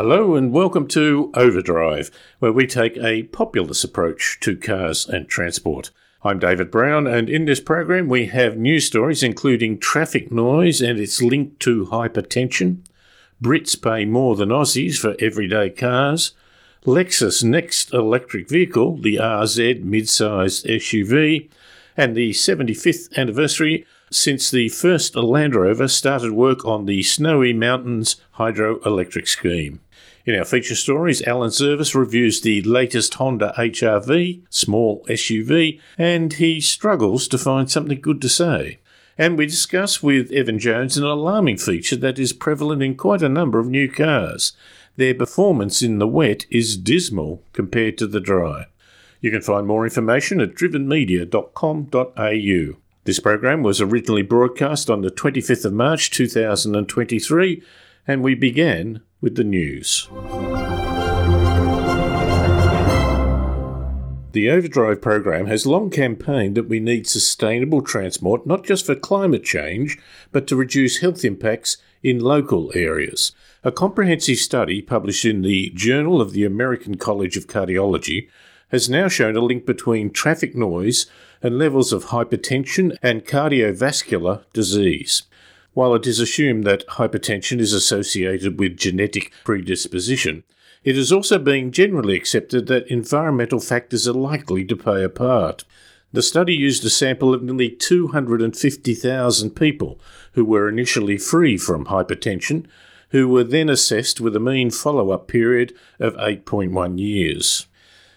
Hello and welcome to Overdrive, where we take a populist approach to cars and transport. I'm David Brown, and in this program we have news stories including traffic noise and its link to hypertension, Brits pay more than Aussies for everyday cars, Lexus next electric vehicle, the RZ mid-sized SUV, and the 75th anniversary since the first Land Rover started work on the Snowy Mountains hydroelectric scheme. In our feature stories, Alan Zurvas reviews the latest Honda HRV, small SUV, and he struggles to find something good to say. And we discuss with Evan Jones an alarming feature that is prevalent in quite a number of new cars. Their performance in the wet is dismal compared to the dry. You can find more information at drivenmedia.com.au. This program was originally broadcast on the 25th of March 2023, and we began with the news. The Overdrive program has long campaigned that we need sustainable transport not just for climate change, but to reduce health impacts in local areas. A comprehensive study published in the Journal of the American College of Cardiology has now shown a link between traffic noise and levels of hypertension and cardiovascular disease. While it is assumed that hypertension is associated with genetic predisposition, it is also being generally accepted that environmental factors are likely to play a part. The study used a sample of nearly 250,000 people who were initially free from hypertension, who were then assessed with a mean follow up period of 8.1 years.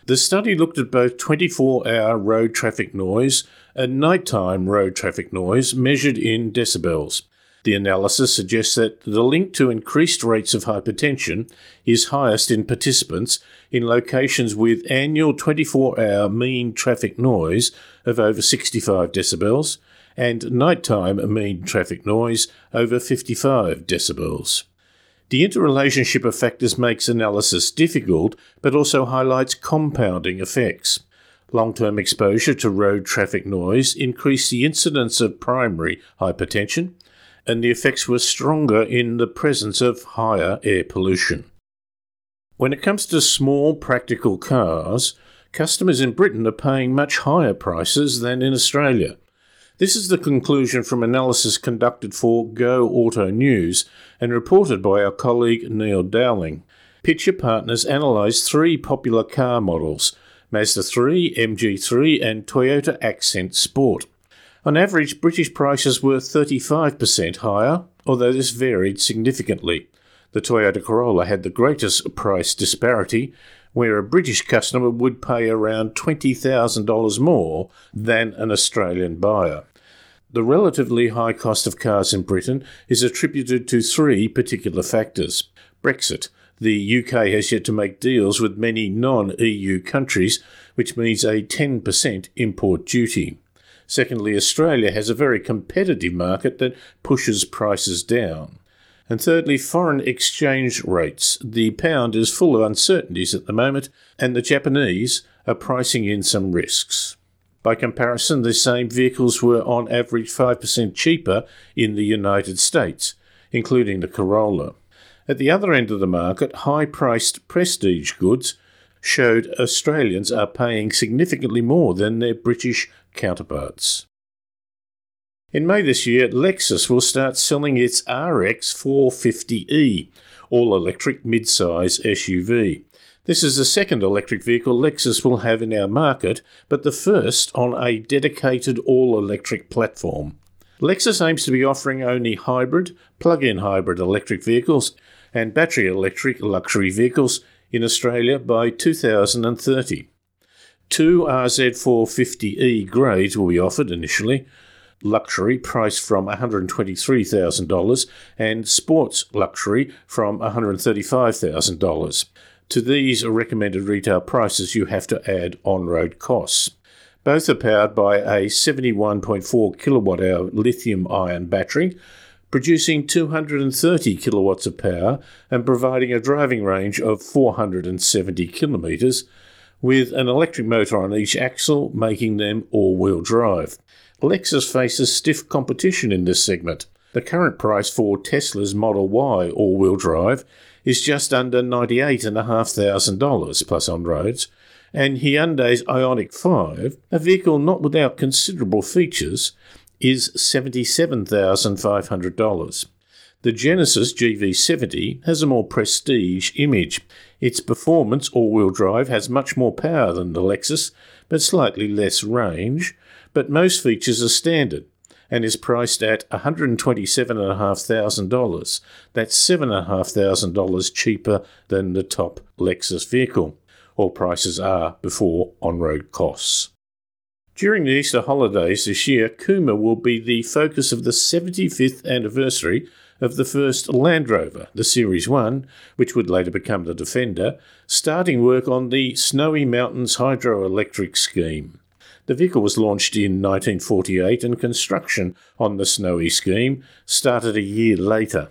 The study looked at both 24 hour road traffic noise and nighttime road traffic noise measured in decibels. The analysis suggests that the link to increased rates of hypertension is highest in participants in locations with annual 24 hour mean traffic noise of over 65 decibels and nighttime mean traffic noise over 55 decibels. The interrelationship of factors makes analysis difficult, but also highlights compounding effects. Long term exposure to road traffic noise increased the incidence of primary hypertension, and the effects were stronger in the presence of higher air pollution. When it comes to small practical cars, customers in Britain are paying much higher prices than in Australia. This is the conclusion from analysis conducted for Go Auto News and reported by our colleague Neil Dowling. Pitcher Partners analysed three popular car models Mazda 3, MG3, and Toyota Ascent Sport. On average, British prices were 35% higher, although this varied significantly. The Toyota Corolla had the greatest price disparity, where a British customer would pay around $20,000 more than an Australian buyer. The relatively high cost of cars in Britain is attributed to three particular factors Brexit. The UK has yet to make deals with many non EU countries, which means a 10% import duty. Secondly, Australia has a very competitive market that pushes prices down. And thirdly, foreign exchange rates. The pound is full of uncertainties at the moment, and the Japanese are pricing in some risks. By comparison, the same vehicles were on average 5% cheaper in the United States, including the Corolla. At the other end of the market, high priced prestige goods showed Australians are paying significantly more than their British counterparts. In May this year, Lexus will start selling its RZ 450e, all electric mid-size SUV. This is the second electric vehicle Lexus will have in our market, but the first on a dedicated all electric platform. Lexus aims to be offering only hybrid, plug in hybrid electric vehicles and battery electric luxury vehicles in Australia by 2030. Two RZ450E grades will be offered initially luxury priced from $123,000 and sports luxury from $135,000. To these recommended retail prices, you have to add on road costs. Both are powered by a 71.4 kilowatt hour lithium ion battery, producing 230 kilowatts of power and providing a driving range of 470 kilometres with an electric motor on each axle, making them all wheel drive. Lexus faces stiff competition in this segment. The current price for Tesla's Model Y all wheel drive is just under $98,500 plus on roads, and Hyundai's Ioniq 5, a vehicle not without considerable features, is $77,500. The Genesis GV70 has a more prestige image. Its performance all wheel drive has much more power than the Lexus, but slightly less range, but most features are standard and is priced at $127,500. That's $7,500 cheaper than the top Lexus vehicle. All prices are before on road costs. During the Easter holidays this year, Cooma will be the focus of the 75th anniversary of the first Land Rover, the Series 1, which would later become the Defender, starting work on the Snowy Mountains hydroelectric scheme. The vehicle was launched in 1948 and construction on the Snowy scheme started a year later.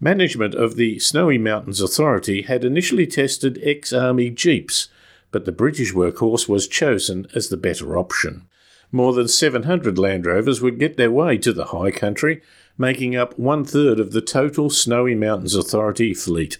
Management of the Snowy Mountains Authority had initially tested ex Army Jeeps, but the British workhorse was chosen as the better option. More than 700 Land Rovers would get their way to the high country, making up one third of the total Snowy Mountains Authority fleet.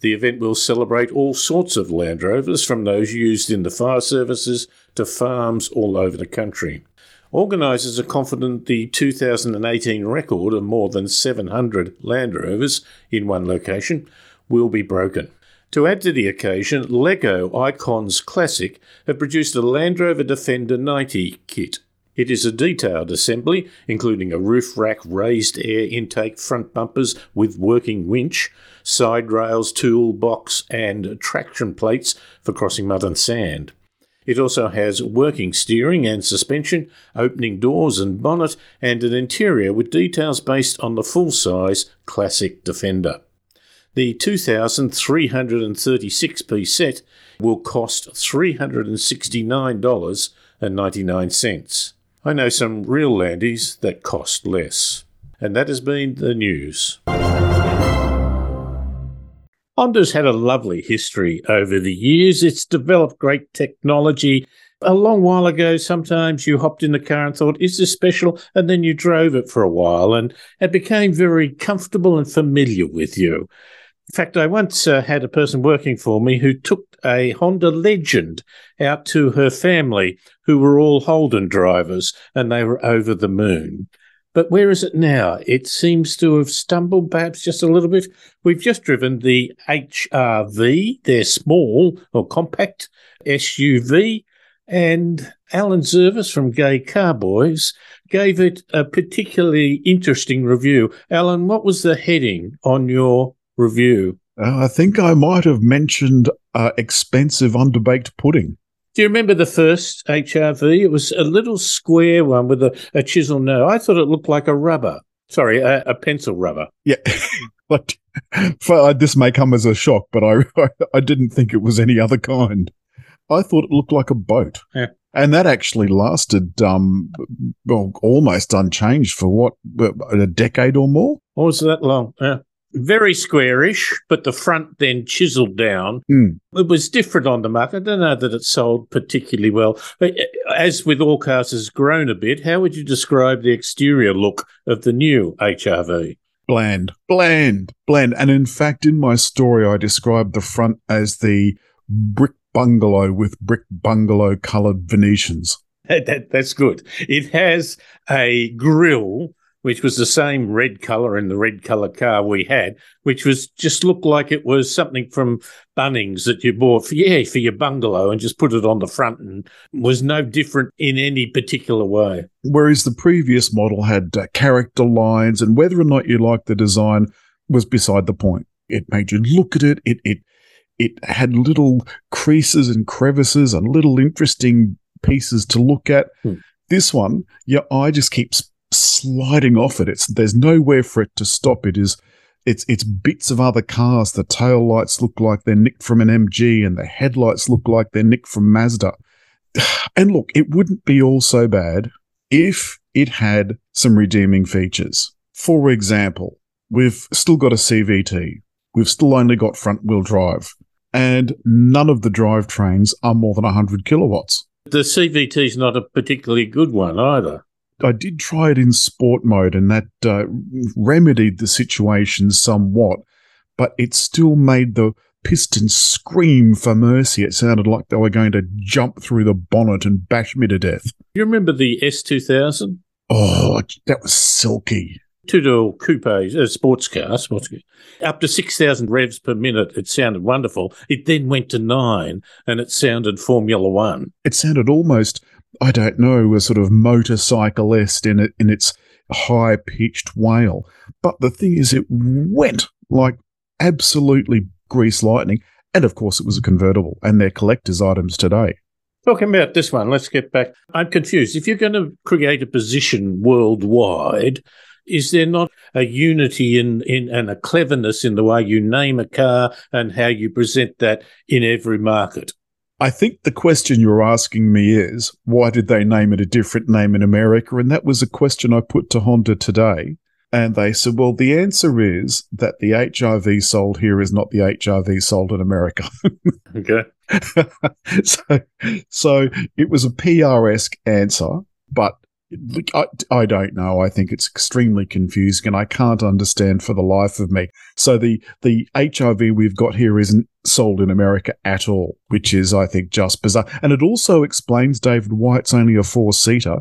The event will celebrate all sorts of Land Rovers, from those used in the fire services to farms all over the country. Organisers are confident the 2018 record of more than 700 Land Rovers in one location will be broken. To add to the occasion, Lego Icons Classic have produced a Land Rover Defender 90 kit. It is a detailed assembly, including a roof rack, raised air intake, front bumpers with working winch, side rails, toolbox, and traction plates for crossing mud and sand. It also has working steering and suspension, opening doors and bonnet, and an interior with details based on the full size classic Defender. The 2,336 piece set will cost $369.99. I know some real landies that cost less. And that has been the news. Honda's had a lovely history over the years. It's developed great technology. A long while ago, sometimes you hopped in the car and thought, is this special? And then you drove it for a while and it became very comfortable and familiar with you. In fact, I once uh, had a person working for me who took a Honda Legend out to her family, who were all Holden drivers, and they were over the moon. But where is it now? It seems to have stumbled perhaps just a little bit. We've just driven the HRV, their small or compact SUV, and Alan Zurvas from Gay Carboys gave it a particularly interesting review. Alan, what was the heading on your review? Uh, I think I might have mentioned uh, expensive underbaked pudding. Do you remember the first HRV? It was a little square one with a, a chisel nose. I thought it looked like a rubber. Sorry, a, a pencil rubber. Yeah. but for, uh, this may come as a shock, but I, I didn't think it was any other kind. I thought it looked like a boat. Yeah. And that actually lasted um, well, almost unchanged for what, a decade or more? Oh, was that long? Yeah very squarish, but the front then chiseled down. Mm. It was different on the market. I don't know that it sold particularly well. But uh, as with all cars has grown a bit, how would you describe the exterior look of the new HRV? Bland, bland, bland. And in fact, in my story, I described the front as the brick bungalow with brick bungalow coloured Venetians. That, that's good. It has a grill which was the same red color in the red color car we had, which was just looked like it was something from Bunnings that you bought for yeah for your bungalow and just put it on the front and was no different in any particular way. Whereas the previous model had uh, character lines, and whether or not you liked the design was beside the point. It made you look at it. It it it had little creases and crevices and little interesting pieces to look at. Hmm. This one, your eye just keeps sliding off it. It's there's nowhere for it to stop. It is it's it's bits of other cars. The tail lights look like they're nicked from an MG, and the headlights look like they're nicked from Mazda. And look, it wouldn't be all so bad if it had some redeeming features. For example, we've still got a CVT. We've still only got front wheel drive, and none of the drivetrains are more than 100 kilowatts. The CVT is not a particularly good one either. I did try it in sport mode, and that uh, remedied the situation somewhat. but it still made the pistons scream for mercy. It sounded like they were going to jump through the bonnet and bash me to death. Do you remember the S2000? Oh, that was silky. Two door coupe, a sports car, sports car. Up to 6,000 revs per minute. It sounded wonderful. It then went to nine and it sounded Formula One. It sounded almost, I don't know, a sort of motorcyclist in it, in its high pitched wail. But the thing is, it went like absolutely grease lightning. And of course, it was a convertible, and they're collector's items today. Talking about this one, let's get back. I'm confused. If you're going to create a position worldwide, is there not a unity in, in and a cleverness in the way you name a car and how you present that in every market? I think the question you're asking me is why did they name it a different name in America? And that was a question I put to Honda today. And they said, well, the answer is that the HRV sold here is not the HRV sold in America. okay. so, so it was a PR esque answer, but I, I don't know. I think it's extremely confusing, and I can't understand for the life of me. So the the HRV we've got here isn't sold in America at all, which is, I think, just bizarre. And it also explains, David, why it's only a four seater.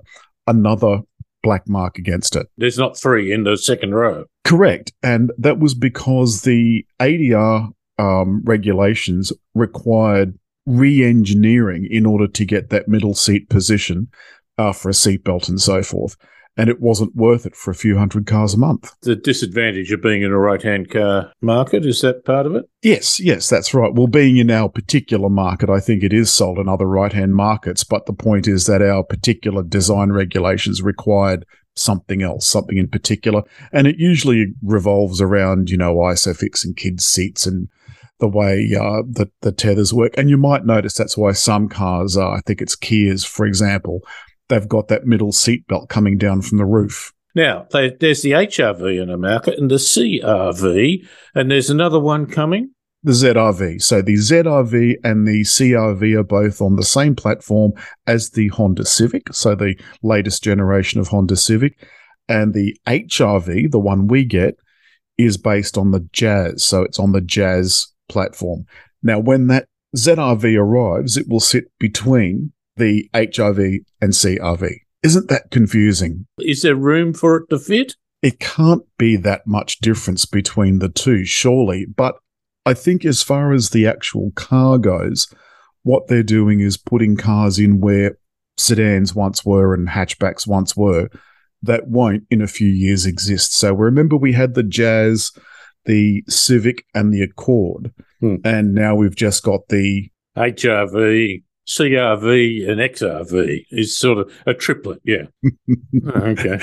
Another black mark against it. There's not three in the second row. Correct. And that was because the ADR um, regulations required re engineering in order to get that middle seat position uh, for a seatbelt and so forth and it wasn't worth it for a few hundred cars a month. The disadvantage of being in a right hand car market, is that part of it? Yes, yes, that's right. Well, being in our particular market, I think it is sold in other right hand markets, but the point is that our particular design regulations required something else, something in particular. And it usually revolves around, you know, ISOFIX and kids' seats and the way uh, the, the tethers work. And you might notice that's why some cars, uh, I think it's Kias, for example, they've got that middle seatbelt coming down from the roof. Now, there's the HRV in America and the CRV, and there's another one coming. The ZRV. So the ZRV and the CRV are both on the same platform as the Honda Civic, so the latest generation of Honda Civic. And the HRV, the one we get, is based on the Jazz. So it's on the Jazz platform. Now, when that ZRV arrives, it will sit between the HRV and CRV. Isn't that confusing? Is there room for it to fit? It can't be that much difference between the two, surely. But I think as far as the actual car goes, what they're doing is putting cars in where sedans once were and hatchbacks once were that won't in a few years exist. So remember we had the Jazz, the Civic and the Accord. Hmm. And now we've just got the HRV, CRV and XRV is sort of a triplet, yeah. okay.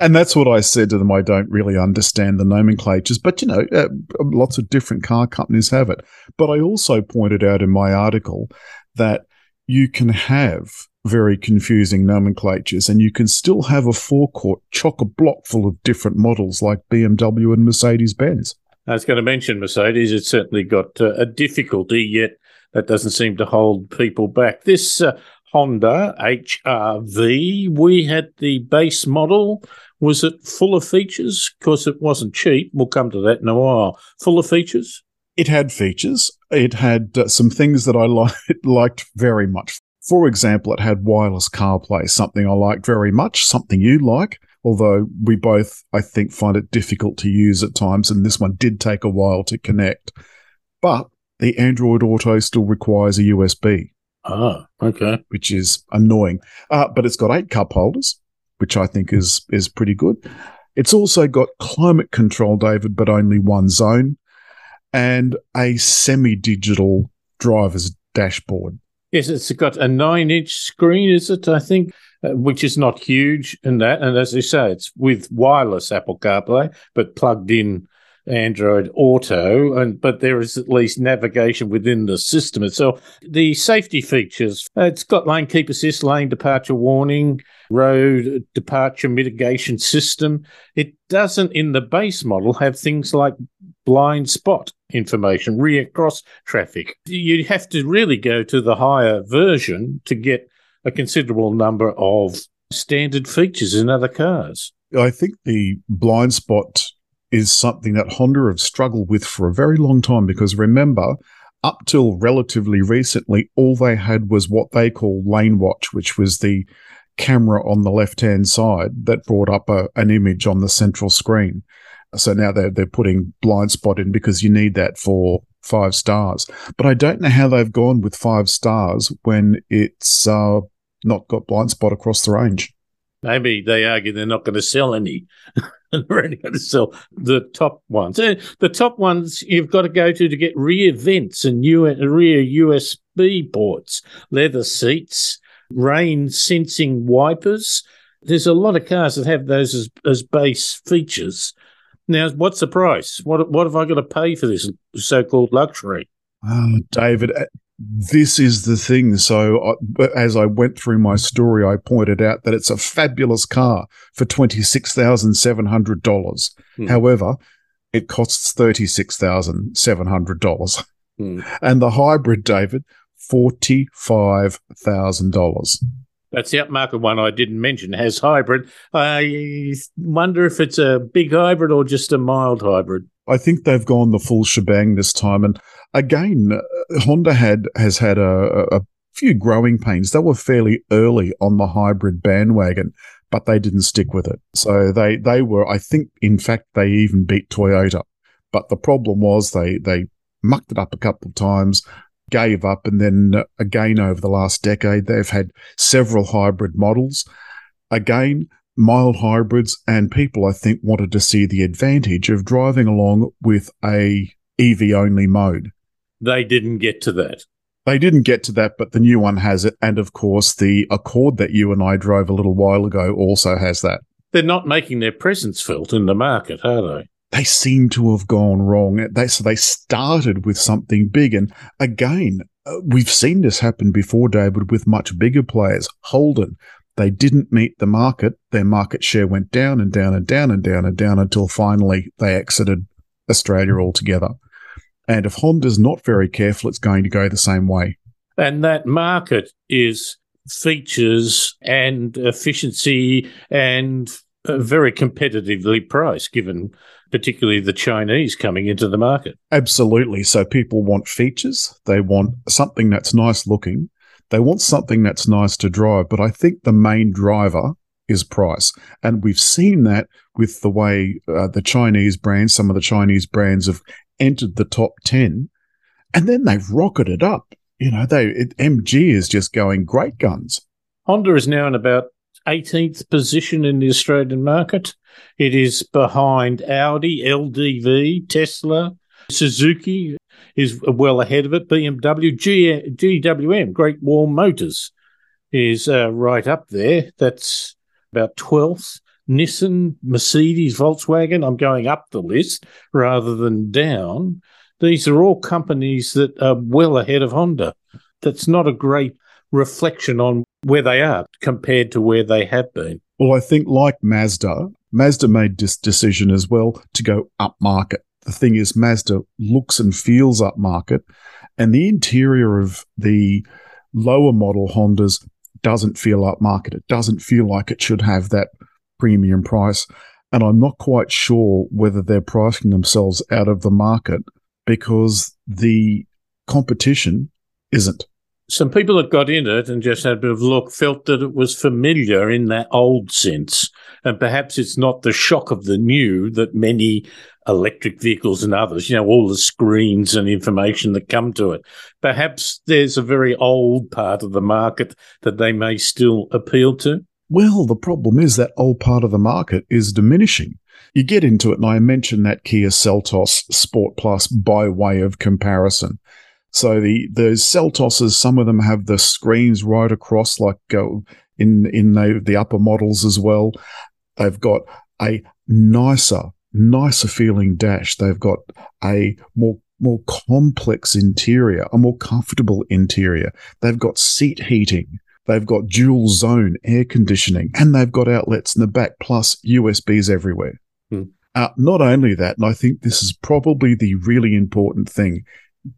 And that's what I said to them. I don't really understand the nomenclatures, but you know, uh, lots of different car companies have it. But I also pointed out in my article that you can have very confusing nomenclatures and you can still have a forecourt chock a block full of different models like BMW and Mercedes Benz. I was going to mention Mercedes. It's certainly got uh, a difficulty, yet that doesn't seem to hold people back. This uh, Honda HRV, we had the base model. Was it full of features? Because it wasn't cheap. We'll come to that in a while. Full of features? It had features. It had uh, some things that I li- liked very much. For example, it had wireless CarPlay, something I liked very much, something you like, although we both, I think, find it difficult to use at times, and this one did take a while to connect. But the Android Auto still requires a USB. Ah, okay. Which is annoying. Uh, but it's got eight cup holders, which I think is is pretty good. It's also got climate control, David, but only one zone, and a semi-digital driver's dashboard. Yes, it's got a nine-inch screen, is it? I think, uh, which is not huge in that. And as you say, it's with wireless Apple CarPlay, but plugged in Android Auto, and but there is at least navigation within the system itself. The safety features: uh, it's got lane keep assist, lane departure warning, road departure mitigation system. It doesn't, in the base model, have things like blind spot information, rear cross traffic. You have to really go to the higher version to get a considerable number of standard features in other cars. I think the blind spot is something that Honda have struggled with for a very long time because remember, up till relatively recently, all they had was what they call lane watch, which was the camera on the left hand side that brought up a, an image on the central screen. So now they're, they're putting blind spot in because you need that for five stars. But I don't know how they've gone with five stars when it's uh, not got blind spot across the range. Maybe they argue they're not going to sell any. sell the top ones. The top ones you've got to go to to get rear vents and rear USB ports, leather seats, rain sensing wipers. There's a lot of cars that have those as, as base features. Now, what's the price? What what have I got to pay for this so-called luxury? Oh, David, this is the thing. So, uh, as I went through my story, I pointed out that it's a fabulous car for twenty six thousand seven hundred dollars. Hmm. However, it costs thirty six thousand seven hundred dollars, hmm. and the hybrid, David, forty five thousand dollars. That's the upmarket one I didn't mention. Has hybrid. I wonder if it's a big hybrid or just a mild hybrid. I think they've gone the full shebang this time. And again, uh, Honda had has had a, a few growing pains. They were fairly early on the hybrid bandwagon, but they didn't stick with it. So they they were. I think, in fact, they even beat Toyota. But the problem was they they mucked it up a couple of times gave up. And then again, over the last decade, they've had several hybrid models. Again, mild hybrids, and people, I think, wanted to see the advantage of driving along with a EV only mode. They didn't get to that. They didn't get to that, but the new one has it. And of course, the Accord that you and I drove a little while ago also has that. They're not making their presence felt in the market, are they? they seem to have gone wrong. They, so they started with something big. And again, uh, we've seen this happen before, David, with much bigger players. Holden, they didn't meet the market. Their market share went down and down and down and down and down until finally they exited Australia altogether. And if Honda's not very careful, it's going to go the same way. And that market is features and efficiency and very competitively priced given particularly the Chinese coming into the market. Absolutely. So people want features, they want something that's nice looking, they want something that's nice to drive. But I think the main driver is price. And we've seen that with the way uh, the Chinese brands, some of the Chinese brands have entered the top 10 and then they've rocketed up. You know, they it, MG is just going great guns. Honda is now in about 18th position in the Australian market. It is behind Audi, LDV, Tesla, Suzuki is well ahead of it. BMW, G- GWM, Great Wall Motors, is uh, right up there. That's about 12th. Nissan, Mercedes, Volkswagen. I'm going up the list rather than down. These are all companies that are well ahead of Honda. That's not a great reflection on where they are compared to where they have been. Well, I think like Mazda, Mazda made this decision as well to go upmarket. The thing is, Mazda looks and feels upmarket, and the interior of the lower model Hondas doesn't feel upmarket. It doesn't feel like it should have that premium price. And I'm not quite sure whether they're pricing themselves out of the market because the competition isn't some people that got in it and just had a bit of look felt that it was familiar in that old sense. And perhaps it's not the shock of the new that many electric vehicles and others, you know, all the screens and information that come to it. Perhaps there's a very old part of the market that they may still appeal to. Well, the problem is that old part of the market is diminishing. You get into it, and I mentioned that Kia Seltos Sport Plus by way of comparison. So the the Seltoses, some of them have the screens right across, like uh, in in the, the upper models as well. They've got a nicer, nicer feeling dash. They've got a more more complex interior, a more comfortable interior. They've got seat heating. They've got dual zone air conditioning, and they've got outlets in the back, plus USBs everywhere. Hmm. Uh, not only that, and I think this is probably the really important thing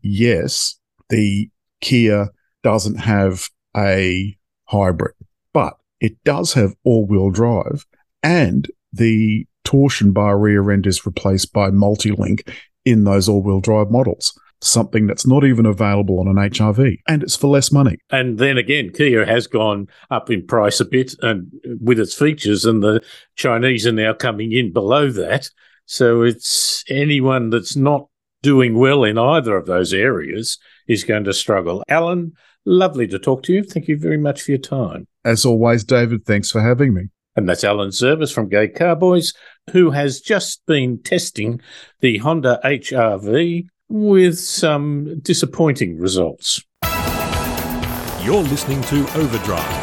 yes, the Kia doesn't have a hybrid, but it does have all wheel drive and the torsion bar rear end is replaced by multi-link in those all-wheel drive models something that's not even available on an HRV, and it's for less money. And then again, Kia has gone up in price a bit, and with its features, and the Chinese are now coming in below that. So it's anyone that's not doing well in either of those areas is going to struggle. Alan, lovely to talk to you. Thank you very much for your time. As always, David, thanks for having me. And that's Alan Zurvas from Gay Carboys, who has just been testing the Honda HRV with some disappointing results. You're listening to Overdrive.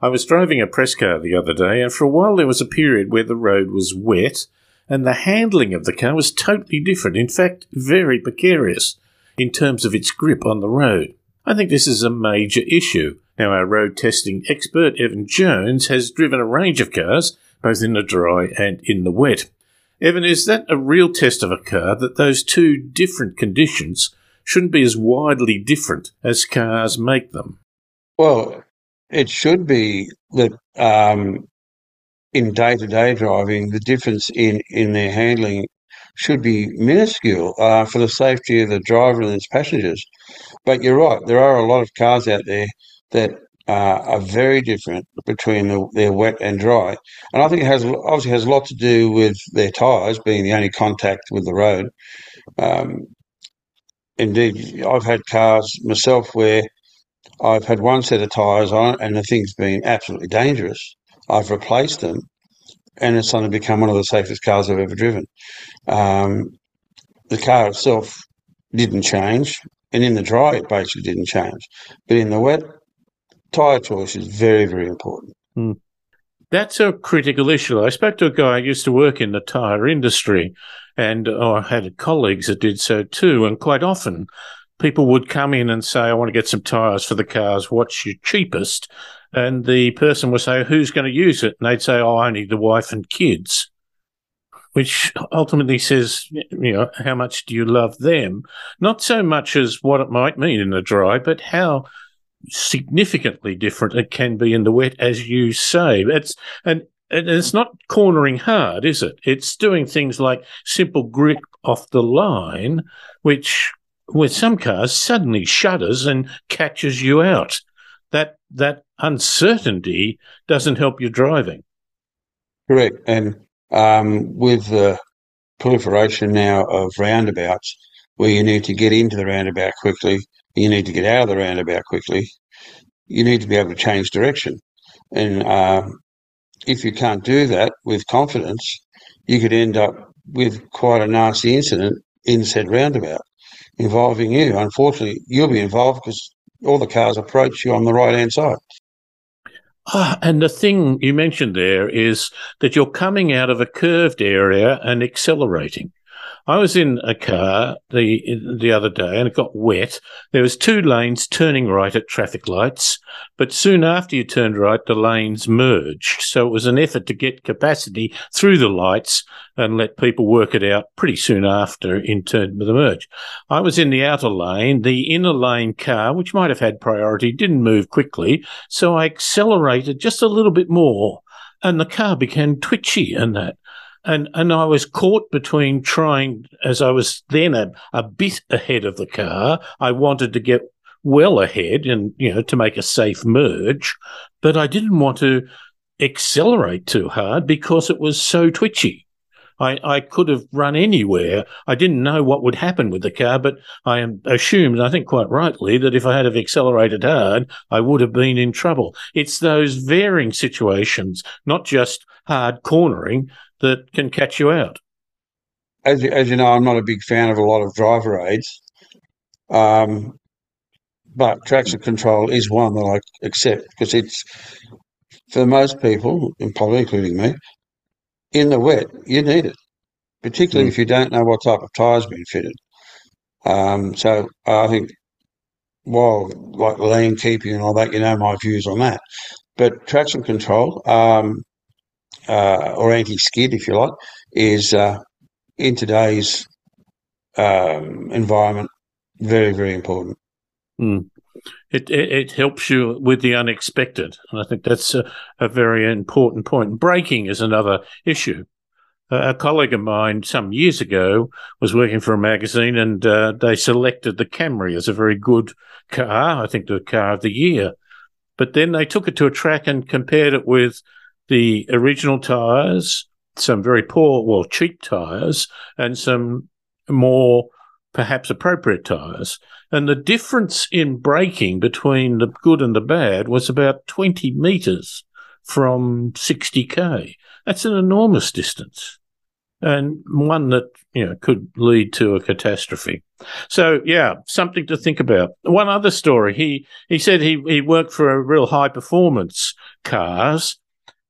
I was driving a press car the other day, and for a while there was a period where the road was wet, and the handling of the car was totally different. In fact, very precarious in terms of its grip on the road. I think this is a major issue. Now, our road testing expert, Evan Jones, has driven a range of cars, both in the dry and in the wet. Evan, is that a real test of a car that those two different conditions shouldn't be as widely different as cars make them? Well, it should be that um, in day to day driving, the difference in, in their handling should be minuscule uh, for the safety of the driver and its passengers. But you're right, there are a lot of cars out there that uh, are very different between the, their wet and dry. And I think it has obviously has a lot to do with their tyres being the only contact with the road. Um, indeed, I've had cars myself where I've had one set of tyres on and the thing's been absolutely dangerous. I've replaced them and it's suddenly become one of the safest cars I've ever driven. Um, the car itself didn't change, and in the dry, it basically didn't change. But in the wet, tyre choice is very, very important. Hmm. That's a critical issue. I spoke to a guy who used to work in the tyre industry, and oh, I had colleagues that did so too. And quite often, people would come in and say, I want to get some tyres for the cars. What's your cheapest? And the person would say, Who's going to use it? And they'd say, Oh, only the wife and kids, which ultimately says, You know, how much do you love them? Not so much as what it might mean in the dry, but how significantly different it can be in the wet, as you say. It's and it's not cornering hard, is it? It's doing things like simple grip off the line, which with some cars suddenly shudders and catches you out. That that uncertainty doesn't help your driving. Correct, and um, with the proliferation now of roundabouts, where you need to get into the roundabout quickly, you need to get out of the roundabout quickly, you need to be able to change direction, and uh, if you can't do that with confidence, you could end up with quite a nasty incident in said roundabout involving you. Unfortunately, you'll be involved because all the cars approach you on the right hand side. Ah, and the thing you mentioned there is that you're coming out of a curved area and accelerating. I was in a car the the other day and it got wet. There was two lanes turning right at traffic lights, but soon after you turned right, the lanes merged. So it was an effort to get capacity through the lights and let people work it out pretty soon after in turn with the merge. I was in the outer lane. The inner lane car, which might have had priority, didn't move quickly, so I accelerated just a little bit more and the car became twitchy and that and and I was caught between trying, as I was then a, a bit ahead of the car. I wanted to get well ahead and you know to make a safe merge, but I didn't want to accelerate too hard because it was so twitchy. I, I could have run anywhere. I didn't know what would happen with the car, but I assumed, I think quite rightly, that if I had have accelerated hard, I would have been in trouble. It's those varying situations, not just hard cornering, that can catch you out. As, as you know, I'm not a big fan of a lot of driver aids, um, but traction control is one that I accept because it's, for most people, and probably including me, in the wet, you need it, particularly mm. if you don't know what type of tyres been fitted. Um, so I think, while like lane keeping and all that, you know my views on that. But traction control, um, uh, or anti-skid, if you like, is uh, in today's um, environment very, very important. Mm. It, it, it helps you with the unexpected. And I think that's a, a very important point. Braking is another issue. Uh, a colleague of mine some years ago was working for a magazine and uh, they selected the Camry as a very good car, I think the car of the year. But then they took it to a track and compared it with the original tyres, some very poor, well, cheap tyres, and some more perhaps appropriate tyres. And the difference in braking between the good and the bad was about 20 metres from 60k. That's an enormous distance and one that you know could lead to a catastrophe. So yeah, something to think about. One other story. He he said he he worked for a real high performance cars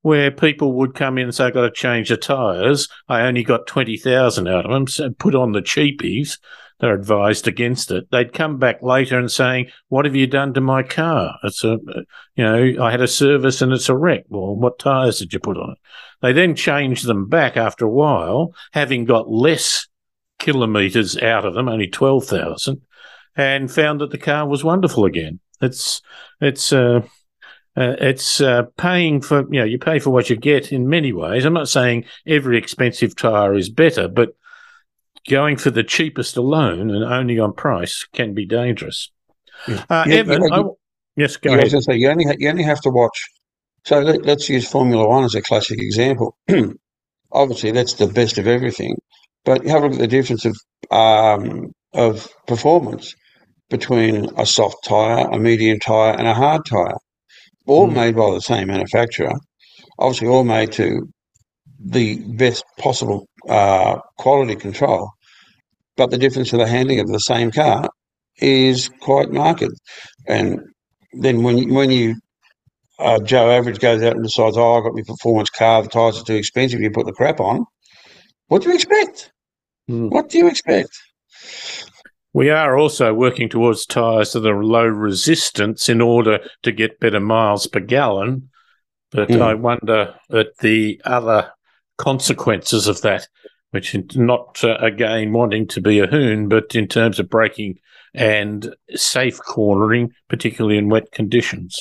where people would come in and say, I've got to change the tyres. I only got 20,000 out of them, so put on the cheapies. They're advised against it. They'd come back later and saying, "What have you done to my car? It's a, you know, I had a service and it's a wreck. Well, what tyres did you put on it?" They then changed them back after a while, having got less kilometres out of them, only twelve thousand, and found that the car was wonderful again. It's it's uh, uh, it's uh, paying for you know you pay for what you get in many ways. I'm not saying every expensive tyre is better, but going for the cheapest alone and only on price can be dangerous. Yeah. Uh, yeah, Evan, I, yes, go yeah, ahead. Say, you only you only have to watch. So let, us use Formula One as a classic example. Obviously, that's the best of everything, but have a look at the difference of um, of performance between a soft tire, a medium tire, and a hard tire, all mm. made by the same manufacturer. Obviously, all made to the best possible uh, quality control, but the difference in the handling of the same car is quite marked. And then when you, when you uh, Joe Average goes out and decides, oh, I've got my performance car, the tyres are too expensive, you put the crap on. What do you expect? Mm. What do you expect? We are also working towards tyres that are low resistance in order to get better miles per gallon. But mm. I wonder at the other consequences of that, which is not uh, again wanting to be a hoon, but in terms of braking and safe cornering, particularly in wet conditions.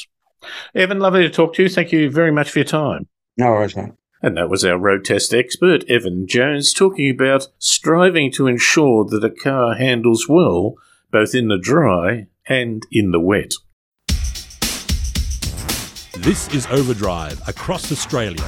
Evan, lovely to talk to you. Thank you very much for your time. No worries, mate. And that was our road test expert, Evan Jones, talking about striving to ensure that a car handles well, both in the dry and in the wet. This is Overdrive across Australia.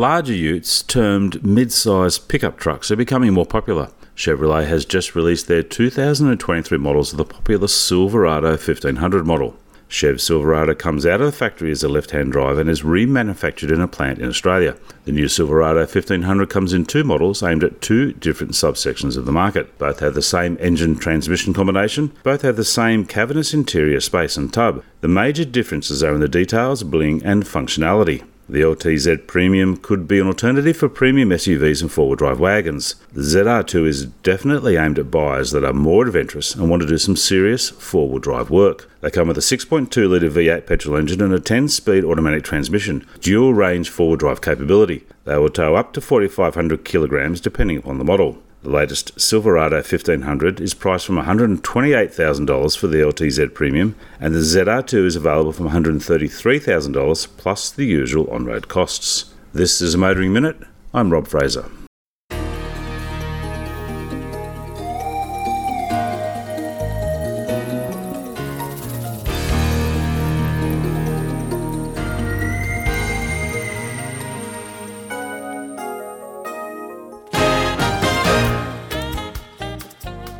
Larger utes, termed mid-size pickup trucks, are becoming more popular. Chevrolet has just released their 2023 models of the popular Silverado 1500 model. Chev Silverado comes out of the factory as a left-hand drive and is remanufactured in a plant in Australia. The new Silverado 1500 comes in two models aimed at two different subsections of the market. Both have the same engine transmission combination, both have the same cavernous interior space and tub. The major differences are in the details, bling and functionality. The LTZ Premium could be an alternative for premium SUVs and four-wheel drive wagons. The ZR2 is definitely aimed at buyers that are more adventurous and want to do some serious four-wheel drive work. They come with a 6.2 litre V8 petrol engine and a 10-speed automatic transmission, dual range four-wheel drive capability. They will tow up to 4,500 kilograms depending upon the model. The latest Silverado 1500 is priced from $128,000 for the LTZ Premium, and the ZR2 is available from $133,000 plus the usual on road costs. This is a Motoring Minute. I'm Rob Fraser.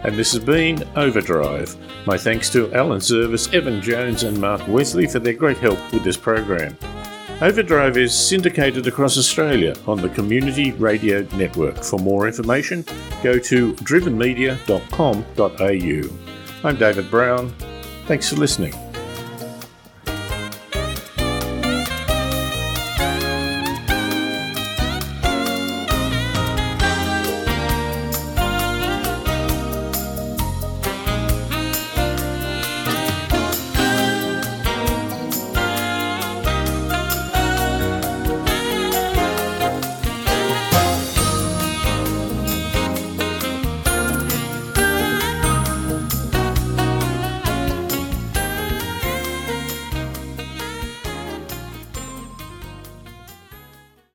And this has been Overdrive. My thanks to Alan Zurvas, Evan Jones, and Mark Wesley for their great help with this program. Overdrive is syndicated across Australia on the Community Radio Network. For more information, go to drivenmedia.com.au. I'm David Brown. Thanks for listening.